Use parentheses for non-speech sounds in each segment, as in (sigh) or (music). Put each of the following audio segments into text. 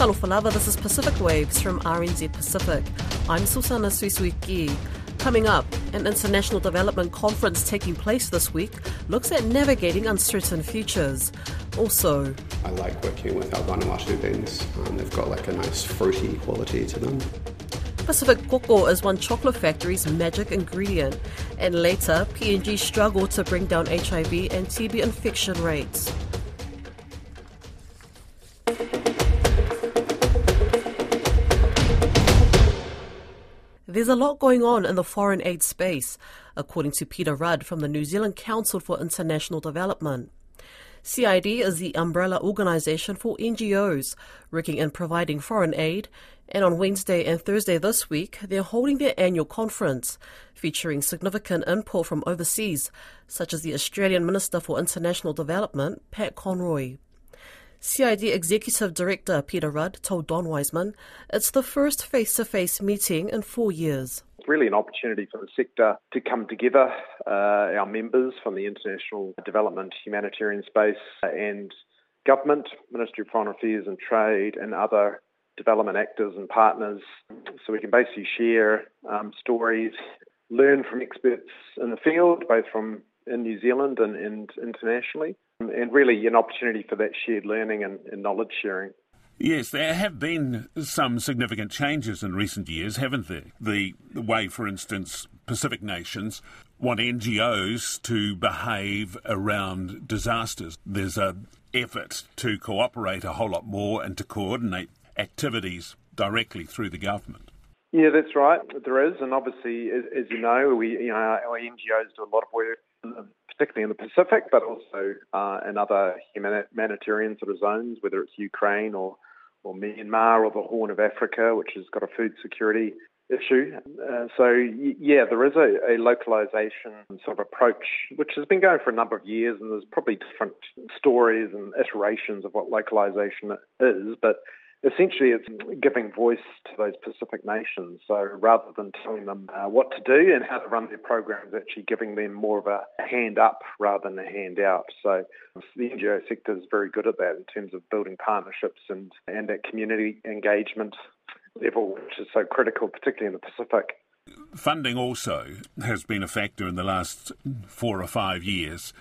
Salofalava, this is Pacific Waves from RNZ Pacific. I'm Susana Suisuiki. Coming up, an international development conference taking place this week looks at navigating uncertain futures. Also, I like working with our Vanuatu beans. Um, they've got like a nice fruity quality to them. Pacific Cocoa is one chocolate factory's magic ingredient. And later, PNG struggle to bring down HIV and TB infection rates. A lot going on in the foreign aid space, according to Peter Rudd from the New Zealand Council for International Development. CID is the umbrella organisation for NGOs working in providing foreign aid, and on Wednesday and Thursday this week, they're holding their annual conference featuring significant input from overseas, such as the Australian Minister for International Development, Pat Conroy. CID Executive Director Peter Rudd told Don Wiseman it's the first face to face meeting in four years. It's really an opportunity for the sector to come together, uh, our members from the international development humanitarian space and government, Ministry of Foreign Affairs and Trade, and other development actors and partners, so we can basically share um, stories, learn from experts in the field, both from in New Zealand and, and internationally, and really an opportunity for that shared learning and, and knowledge sharing. Yes, there have been some significant changes in recent years, haven't there? The, the way, for instance, Pacific nations want NGOs to behave around disasters. There's an effort to cooperate a whole lot more and to coordinate activities directly through the government. Yeah, that's right. There is, and obviously, as, as you know, we you know our NGOs do a lot of work particularly in the Pacific, but also uh, in other humanitarian sort of zones, whether it's Ukraine or, or Myanmar or the Horn of Africa, which has got a food security issue. Uh, so, yeah, there is a, a, localization sort of approach, which has been going for a number of years, and there's probably different stories and iterations of what localization is, but essentially it's giving voice to those Pacific nations. So rather than telling them uh, what to do and how to run their programs, actually giving them more of a hand up rather than a hand out. So the NGO sector is very good at that in terms of building partnerships and, and that community engagement level, which is so critical, particularly in the Pacific. Funding also has been a factor in the last four or five years.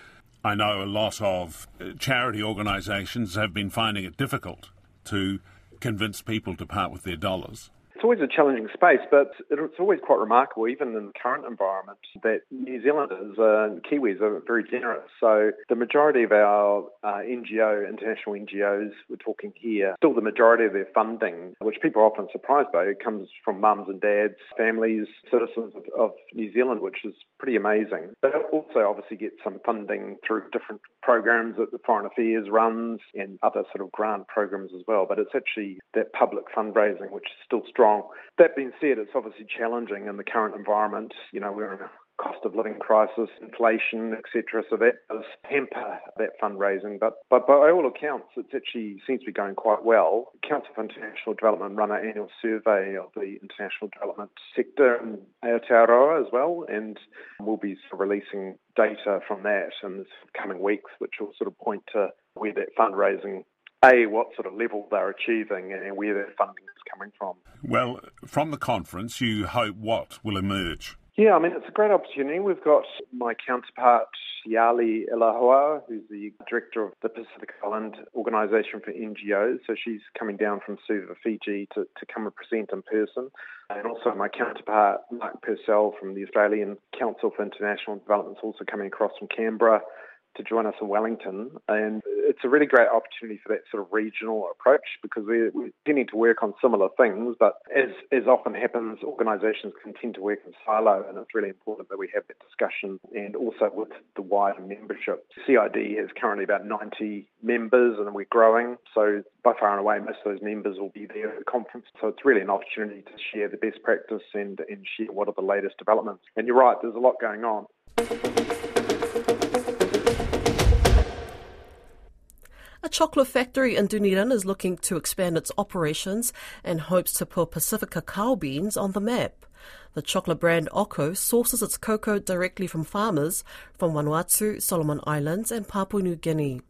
I know a lot of charity organisations have been finding it difficult to convince people to part with their dollars? It's always a challenging space, but it's always quite remarkable, even in the current environment, that New Zealanders and Kiwis are very generous. So the majority of our uh, NGO, international NGOs, we're talking here, still the majority of their funding, which people are often surprised by, comes from mums and dads, families, citizens of, of New Zealand, which is pretty amazing. But also obviously get some funding through different programs that the Foreign Affairs runs and other sort of grant programs as well. But it's actually that public fundraising which is still strong. That being said, it's obviously challenging in the current environment. You know, we're in a cost of living crisis, inflation, etc. So that does hamper that fundraising. But, but by all accounts, it actually seems to be going quite well. Council for International Development run an annual survey of the international development sector in Aotearoa as well, and we'll be releasing data from that in the coming weeks, which will sort of point to where that fundraising a, what sort of level they're achieving and where their funding is coming from. Well, from the conference, you hope what will emerge? Yeah, I mean, it's a great opportunity. We've got my counterpart, Yali Elahua, who's the director of the Pacific Island Organisation for NGOs. So she's coming down from Suva, Fiji to, to come and present in person. And also my counterpart, Marc Purcell from the Australian Council for International Development is also coming across from Canberra to join us in Wellington. And it's a really great opportunity for that sort of regional approach because we're, we're to work on similar things, but as, as often happens, organisations can tend to work in silo, and it's really important that we have that discussion and also with the wider membership. CID has currently about 90 members and we're growing, so by far and away, most of those members will be there at the conference. So it's really an opportunity to share the best practice and, and share what are the latest developments. And you're right, there's a lot going on. A chocolate factory in Dunedin is looking to expand its operations and hopes to put Pacific cacao beans on the map. The chocolate brand Ocho sources its cocoa directly from farmers from Vanuatu, Solomon Islands, and Papua New Guinea.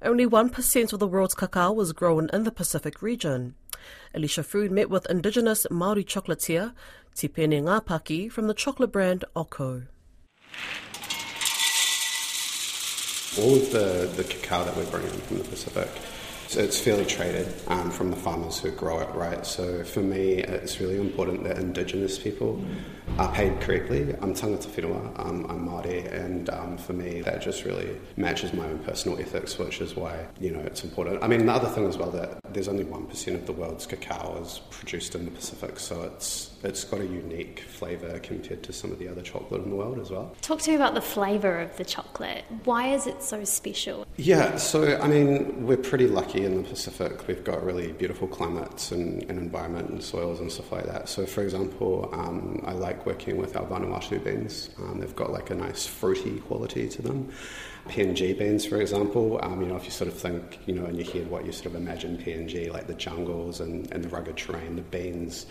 Only 1% of the world's cacao was grown in the Pacific region. Alicia Food met with indigenous Maori chocolatier Tipene Ngapaki from the chocolate brand Ocho. All of the, the cacao that we bring in from the Pacific so it's fairly traded um, from the farmers who grow it, right? So for me, it's really important that Indigenous people are paid correctly. I'm tangata whenua, um, I'm Māori, and um, for me, that just really matches my own personal ethics, which is why, you know, it's important. I mean, the other thing as well, that there's only 1% of the world's cacao is produced in the Pacific, so it's it's got a unique flavour compared to some of the other chocolate in the world as well. Talk to me about the flavour of the chocolate. Why is it so special? Yeah, so I mean, we're pretty lucky in the Pacific. We've got really beautiful climates and, and environment and soils and stuff like that. So, for example, um, I like working with our Vanuatu beans. Um, they've got like a nice fruity quality to them. PNG beans, for example, um, you know, if you sort of think, you know, in your head what you sort of imagine PNG, like the jungles and, and the rugged terrain, the beans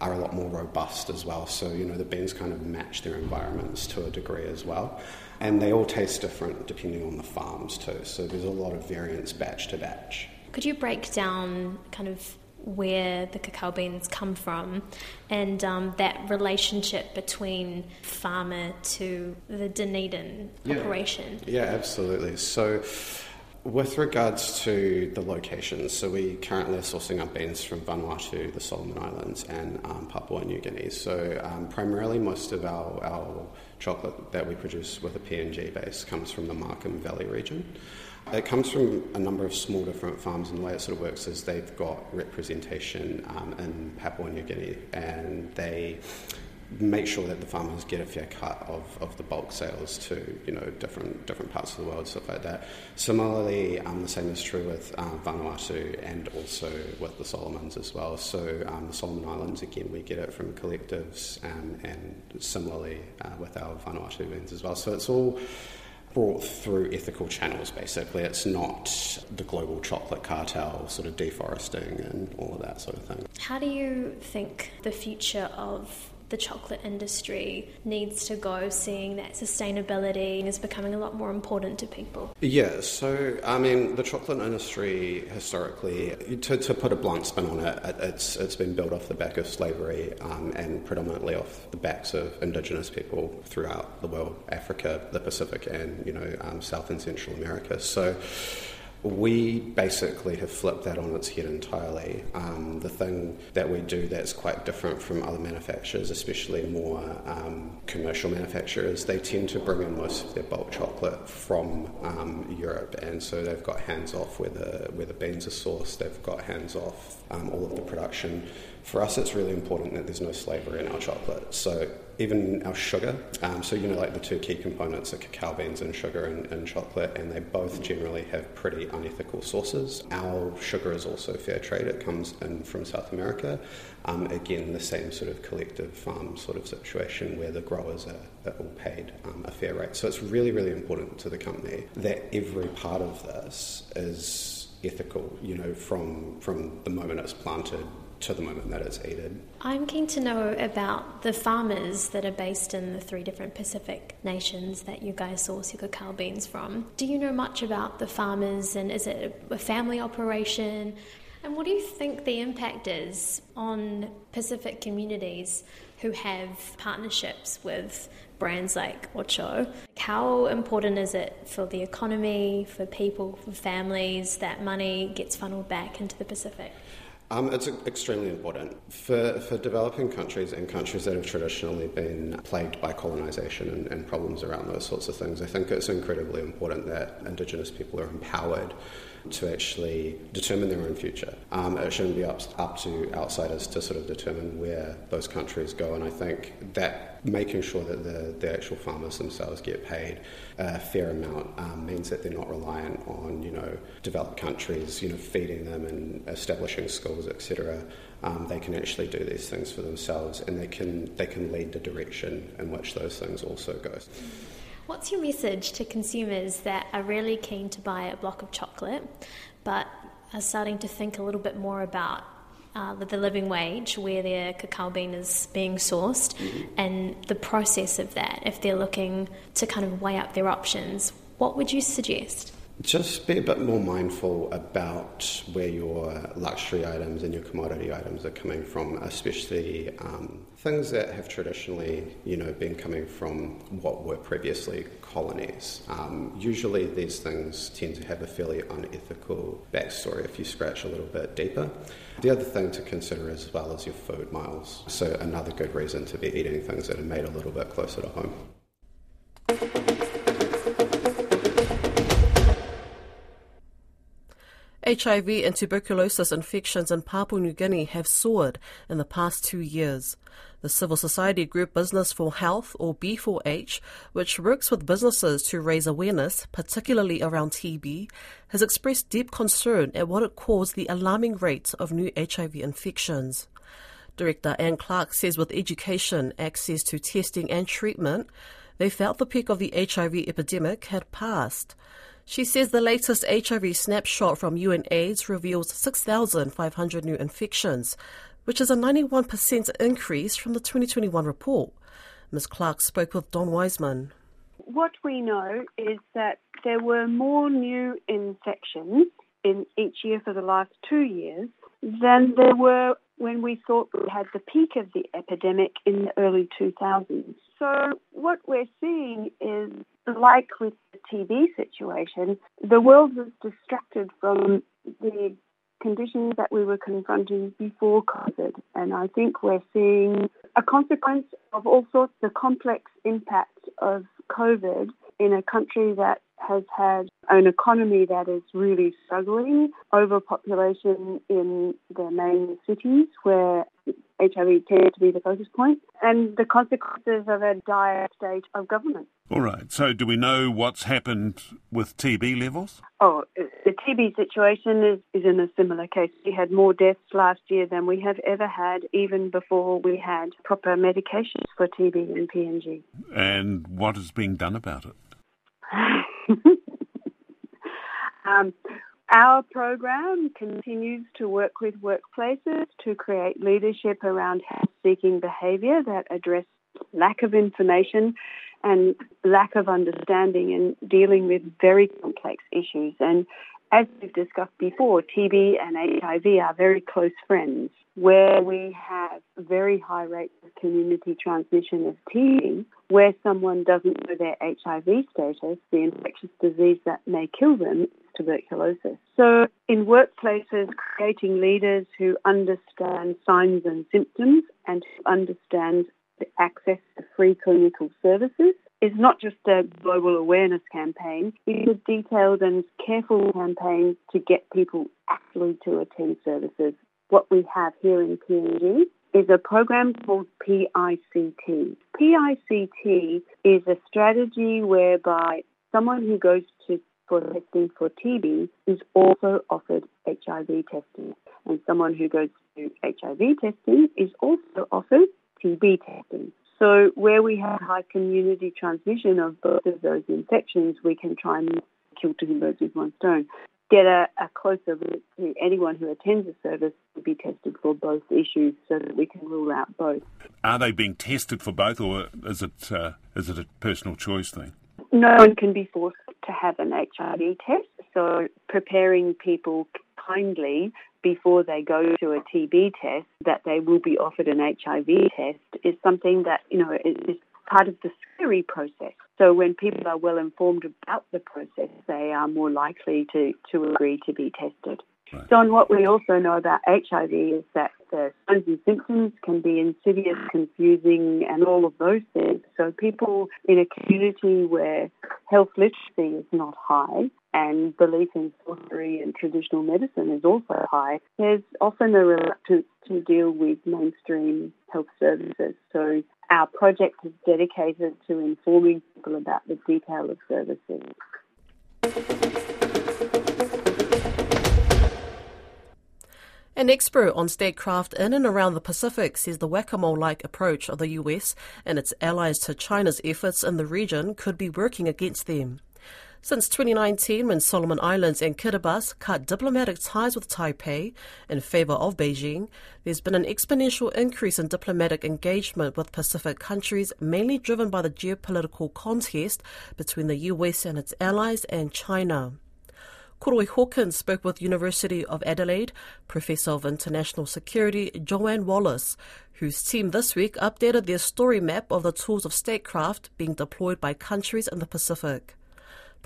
are a lot more robust as well. So, you know, the beans kind of match their environments to a degree as well. And they all taste different depending on the farms too. So there's a lot of variance batch to batch. Could you break down kind of where the cacao beans come from and um, that relationship between farmer to the Dunedin yeah. operation? Yeah, absolutely. So with regards to the locations, so we currently are sourcing our beans from Vanuatu, the Solomon Islands, and um, Papua New Guinea. So um, primarily, most of our, our chocolate that we produce with a PNG base comes from the Markham Valley region. It comes from a number of small different farms, and the way it sort of works is they've got representation um, in Papua New Guinea, and they make sure that the farmers get a fair cut of, of the bulk sales to you know different different parts of the world, stuff like that. Similarly, um, the same is true with um, Vanuatu and also with the Solomons as well. So um, the Solomon Islands, again, we get it from collectives, um, and similarly uh, with our Vanuatu beans as well. So it's all brought through ethical channels, basically. It's not the global chocolate cartel sort of deforesting and all of that sort of thing. How do you think the future of the chocolate industry needs to go, seeing that sustainability is becoming a lot more important to people? Yeah, so I mean, the chocolate industry historically, to, to put a blunt spin on it, it's, it's been built off the back of slavery um, and predominantly off the backs of indigenous people throughout the world, Africa, the Pacific, and you know, um, South and Central America. So we basically have flipped that on its head entirely. Um, the thing that we do that's quite different from other manufacturers, especially more um, commercial manufacturers, they tend to bring in most of their bulk chocolate from um, Europe, and so they've got hands off where the where the beans are sourced. They've got hands off um, all of the production. For us, it's really important that there's no slavery in our chocolate. So even our sugar. Um, so, you know, like the two key components are cacao beans and sugar and, and, chocolate, and they both generally have pretty unethical sources. Our sugar is also fair trade, it comes in from South America. Um, again, the same sort of collective farm sort of situation where the growers are, are all paid um, a fair rate. So, it's really, really important to the company that every part of this is ethical, you know, from, from the moment it's planted to the moment that it's aided. I'm keen to know about the farmers that are based in the three different Pacific nations that you guys source your cacao beans from. Do you know much about the farmers and is it a family operation? And what do you think the impact is on Pacific communities who have partnerships with brands like Ocho? How important is it for the economy, for people, for families, that money gets funneled back into the Pacific? Um, it's extremely important for, for developing countries and countries that have traditionally been plagued by colonisation and, and problems around those sorts of things. I think it's incredibly important that Indigenous people are empowered to actually determine their own future. Um, it shouldn't be up, up to outsiders to sort of determine where those countries go, and I think that making sure that the, the actual farmers themselves get paid a fair amount um, means that they're not reliant on, you know, developed countries, you know, feeding them and establishing schools, etc. Um, they can actually do these things for themselves, and they can they can lead the direction in which those things also go. What's your message to consumers that are really keen to buy a block of chocolate, but are starting to think a little bit more about uh, the living wage, where their cacao bean is being sourced, mm-hmm. and the process of that, if they're looking to kind of weigh up their options, what would you suggest? Just be a bit more mindful about where your luxury items and your commodity items are coming from, especially um, things that have traditionally, you know, been coming from what were previously colonies. Um, usually, these things tend to have a fairly unethical backstory if you scratch a little bit deeper. The other thing to consider as well is your food miles. So, another good reason to be eating things that are made a little bit closer to home. HIV and tuberculosis infections in Papua New Guinea have soared in the past two years. The civil society group Business for Health, or B4H, which works with businesses to raise awareness, particularly around TB, has expressed deep concern at what it calls the alarming rate of new HIV infections. Director Anne Clark says with education, access to testing and treatment, they felt the peak of the HIV epidemic had passed. She says the latest HIV snapshot from UNAIDS reveals 6,500 new infections, which is a 91% increase from the 2021 report. Ms. Clark spoke with Don Wiseman. What we know is that there were more new infections in each year for the last two years than there were when we thought we had the peak of the epidemic in the early 2000s. So, what we're seeing is like with the TB situation, the world was distracted from the conditions that we were confronting before COVID. And I think we're seeing a consequence of all sorts of complex impacts of COVID in a country that has had an economy that is really struggling, overpopulation in the main cities where HIV tends to be the focus point, and the consequences of a dire state of government. All right. So, do we know what's happened with TB levels? Oh, the TB situation is, is in a similar case. We had more deaths last year than we have ever had, even before we had proper medications for TB and PNG. And what is being done about it? (laughs) um, our program continues to work with workplaces to create leadership around health seeking behaviour that address lack of information and lack of understanding in dealing with very complex issues. And as we've discussed before, TB and HIV are very close friends. Where we have very high rates of community transmission of TB, where someone doesn't know their HIV status, the infectious disease that may kill them is tuberculosis. So, in workplaces, creating leaders who understand signs and symptoms and who understand the access to free clinical services is not just a global awareness campaign, it is a detailed and careful campaign to get people actually to attend services. What we have here in PNG is a program called PICT. PICT is a strategy whereby someone who goes to for testing for TB is also offered HIV testing, and someone who goes to HIV testing is also offered TB testing. So, where we have high community transmission of both of those infections, we can try and kill two birds with one stone. Get a, a closer look to anyone who attends a service to be tested for both issues so that we can rule out both. Are they being tested for both, or is it, uh, is it a personal choice thing? No one can be forced to have an HIV test, so preparing people kindly before they go to a TB test that they will be offered an HIV test is something that, you know, is part of the screening process. So when people are well informed about the process, they are more likely to, to agree to be tested. Right. So, and what we also know about HIV is that the signs and symptoms can be insidious, confusing, and all of those things. So, people in a community where health literacy is not high and belief in sorcery and traditional medicine is also high, there's often a reluctance to deal with mainstream health services. So, our project is dedicated to informing people about the detail of services. An expert on statecraft in and around the Pacific says the whack a mole like approach of the US and its allies to China's efforts in the region could be working against them. Since 2019, when Solomon Islands and Kiribati cut diplomatic ties with Taipei in favor of Beijing, there's been an exponential increase in diplomatic engagement with Pacific countries, mainly driven by the geopolitical contest between the US and its allies and China. Koroi Hawkins spoke with University of Adelaide Professor of International Security Joanne Wallis, whose team this week updated their story map of the tools of statecraft being deployed by countries in the Pacific.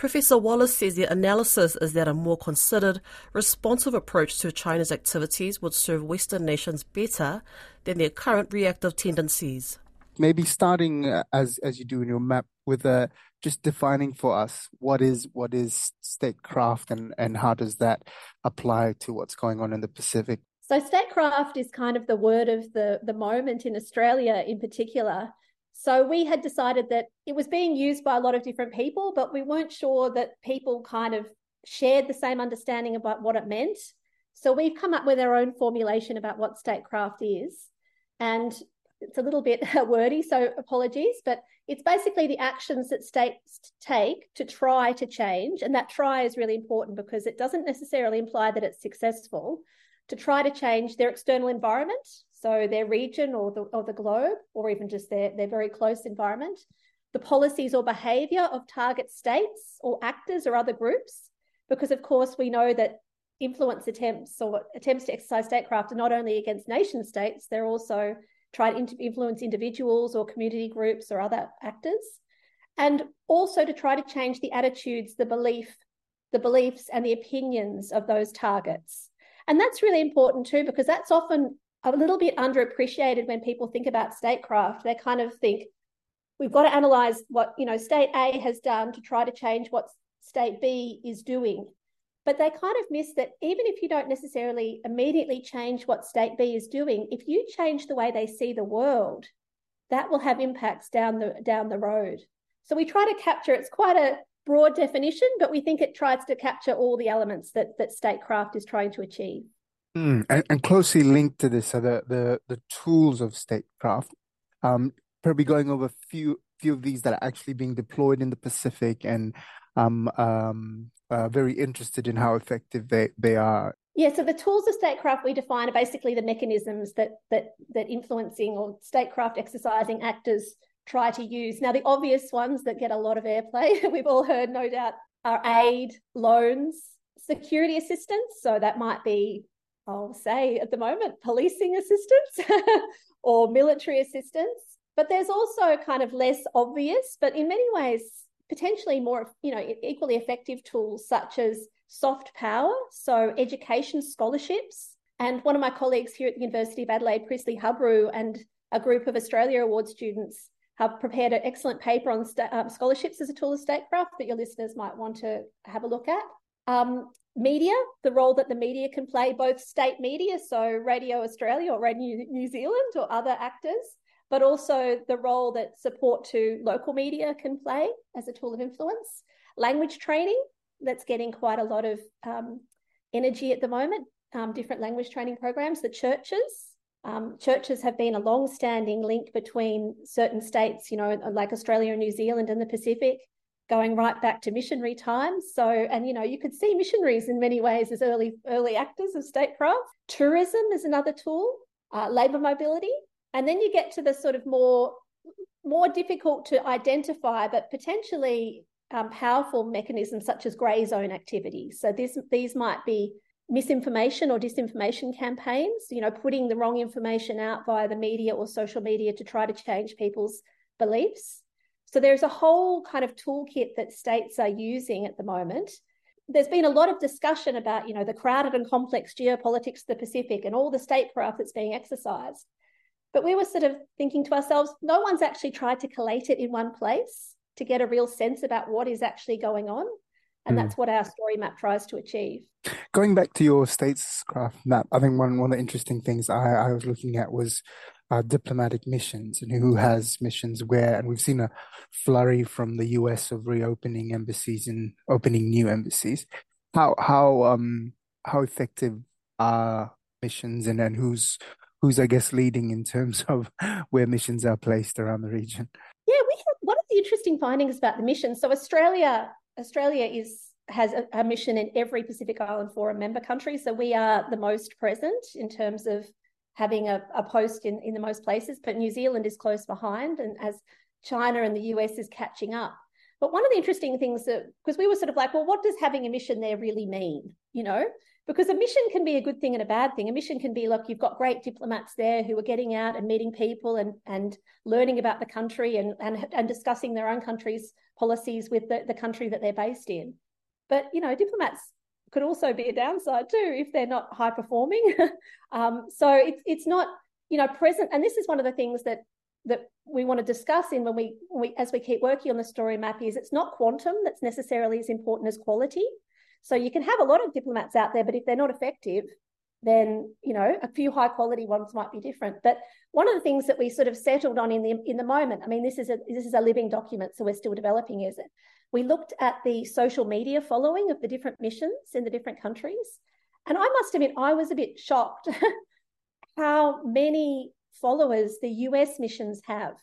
Professor Wallis says the analysis is that a more considered, responsive approach to China's activities would serve Western nations better than their current reactive tendencies. Maybe starting uh, as as you do in your map with uh, just defining for us what is what is statecraft and and how does that apply to what's going on in the Pacific. So statecraft is kind of the word of the the moment in Australia in particular. So we had decided that it was being used by a lot of different people, but we weren't sure that people kind of shared the same understanding about what it meant. So we've come up with our own formulation about what statecraft is. And it's a little bit (laughs) wordy, so apologies, but it's basically the actions that states take to try to change. And that try is really important because it doesn't necessarily imply that it's successful to try to change their external environment so their region or the, or the globe, or even just their, their very close environment, the policies or behaviour of target states or actors or other groups, because of course we know that influence attempts or attempts to exercise statecraft are not only against nation states, they're also trying to influence individuals or community groups or other actors, and also to try to change the attitudes, the belief, the beliefs and the opinions of those targets. And that's really important too, because that's often a little bit underappreciated when people think about statecraft. They kind of think we've got to analyze what you know state A has done to try to change what state B is doing. But they kind of miss that even if you don't necessarily immediately change what state B is doing, if you change the way they see the world, that will have impacts down the down the road. So we try to capture it's quite a broad definition, but we think it tries to capture all the elements that that statecraft is trying to achieve. Mm, and, and, closely linked to this are the, the, the tools of statecraft. Um, probably going over a few few of these that are actually being deployed in the Pacific, and um, um, uh, very interested in how effective they, they are. Yeah, so the tools of statecraft we define are basically the mechanisms that that that influencing or statecraft exercising actors try to use. Now, the obvious ones that get a lot of airplay, (laughs) we've all heard, no doubt, are aid, loans, security assistance. So that might be I'll say at the moment, policing assistance (laughs) or military assistance. But there's also kind of less obvious, but in many ways, potentially more, you know, equally effective tools such as soft power, so education scholarships. And one of my colleagues here at the University of Adelaide, Priestley Habru, and a group of Australia Award students have prepared an excellent paper on sta- um, scholarships as a tool of statecraft that your listeners might want to have a look at. Um, media, the role that the media can play, both state media, so Radio Australia or Radio New Zealand or other actors, but also the role that support to local media can play as a tool of influence. Language training, that's getting quite a lot of um, energy at the moment, um, different language training programs. The churches, um, churches have been a long standing link between certain states, you know, like Australia and New Zealand and the Pacific going right back to missionary times. So, and you know, you could see missionaries in many ways as early early actors of statecraft. Tourism is another tool, uh, labour mobility, and then you get to the sort of more more difficult to identify, but potentially um, powerful mechanisms such as grey zone activities. So this, these might be misinformation or disinformation campaigns, you know, putting the wrong information out via the media or social media to try to change people's beliefs. So there's a whole kind of toolkit that states are using at the moment. There's been a lot of discussion about, you know, the crowded and complex geopolitics of the Pacific and all the statecraft that's being exercised. But we were sort of thinking to ourselves, no one's actually tried to collate it in one place to get a real sense about what is actually going on. And mm. that's what our story map tries to achieve. Going back to your statescraft map, I think one, one of the interesting things I, I was looking at was uh, diplomatic missions and who has missions where. And we've seen a flurry from the US of reopening embassies and opening new embassies. How how um how effective are missions and then who's who's I guess leading in terms (laughs) of where missions are placed around the region? Yeah, we have one of the interesting findings about the mission. So Australia Australia is has a, a, mission in every Pacific Island Forum member country. So we are the most present in terms of having a, a post in, in the most places, but New Zealand is close behind. And as China and the US is catching up, But one of the interesting things that, because we were sort of like, well, what does having a mission there really mean? You know, because a mission can be a good thing and a bad thing. A mission can be like you've got great diplomats there who are getting out and meeting people and and learning about the country and and, and discussing their own country's policies with the, the country that they're based in. But you know, diplomats could also be a downside too if they're not high performing. (laughs) um, so it's it's not you know present, and this is one of the things that that we want to discuss in when we, we as we keep working on the story map is it's not quantum that's necessarily as important as quality. So you can have a lot of diplomats out there, but if they're not effective, then you know a few high quality ones might be different. But one of the things that we sort of settled on in the in the moment, I mean, this is a this is a living document, so we're still developing, is it? We looked at the social media following of the different missions in the different countries, and I must admit, I was a bit shocked (laughs) how many followers the US missions have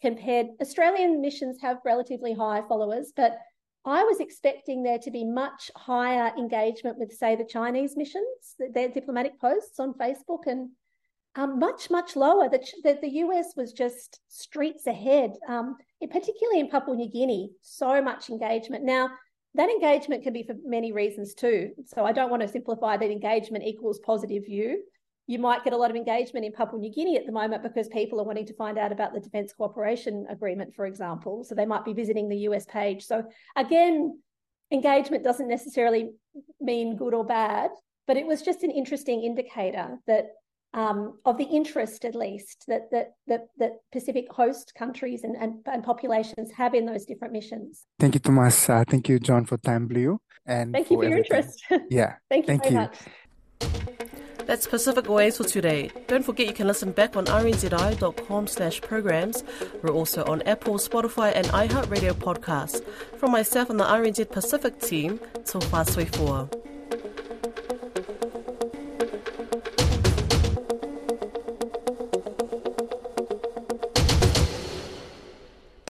compared. Australian missions have relatively high followers, but I was expecting there to be much higher engagement with, say, the Chinese missions, their diplomatic posts on Facebook, and um, much, much lower. The, the, the, US was just streets ahead, um, particularly in Papua New Guinea, so much engagement. Now, that engagement can be for many reasons too. So I don't want to simplify that engagement equals positive view you might get a lot of engagement in Papua New Guinea at the moment because people are wanting to find out about the Defence Cooperation Agreement, for example. So they might be visiting the US page. So again, engagement doesn't necessarily mean good or bad, but it was just an interesting indicator that um, of the interest, at least, that that that, that Pacific host countries and, and, and, populations have in those different missions. Thank you, Thomas. Uh, thank you, John, for time blue, and thank you for your interest. (laughs) Yeah, thank you thank very you. much. That's Pacific Waves for today. Don't forget you can listen back on rnzi.com slash programs. We're also on Apple, Spotify and iHeartRadio podcasts. From myself and the RNZ Pacific team, Tō Whāsui